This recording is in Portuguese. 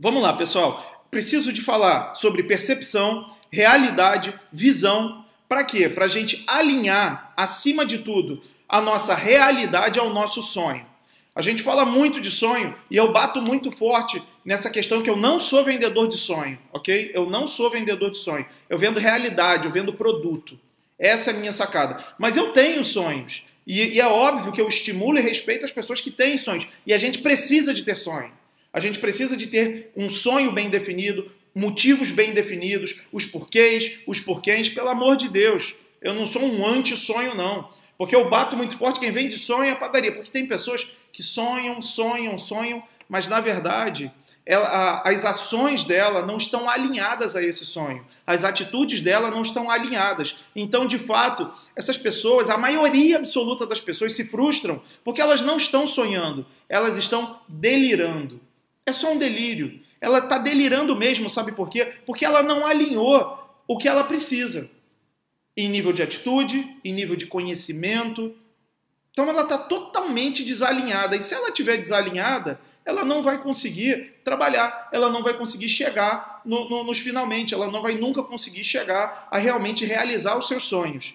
Vamos lá, pessoal. Preciso de falar sobre percepção, realidade, visão. Para quê? Para a gente alinhar, acima de tudo, a nossa realidade ao nosso sonho. A gente fala muito de sonho e eu bato muito forte nessa questão que eu não sou vendedor de sonho, ok? Eu não sou vendedor de sonho. Eu vendo realidade, eu vendo produto. Essa é a minha sacada. Mas eu tenho sonhos. E, e, é óbvio que eu estimulo e respeito as pessoas que têm sonhos. E a gente precisa de ter sonho. A gente precisa de ter um sonho bem definido, motivos bem definidos, os porquês, os porquês, pelo amor de Deus. Eu não sou um anti-sonho, não. Porque eu bato muito forte quem vem de sonho é a padaria. Porque tem pessoas que sonham, sonham, sonham, mas na verdade ela, a, as ações dela não estão alinhadas a esse sonho. As atitudes dela não estão alinhadas. Então, de fato, essas pessoas, a maioria absoluta das pessoas se frustram porque elas não estão sonhando, elas estão delirando. É só um delírio. Ela está delirando mesmo, sabe por quê? Porque ela não alinhou o que ela precisa. Em nível de atitude, em nível de conhecimento. Então ela está totalmente desalinhada. E se ela estiver desalinhada, ela não vai conseguir trabalhar, ela não vai conseguir chegar no, no, nos finalmente, ela não vai nunca conseguir chegar a realmente realizar os seus sonhos.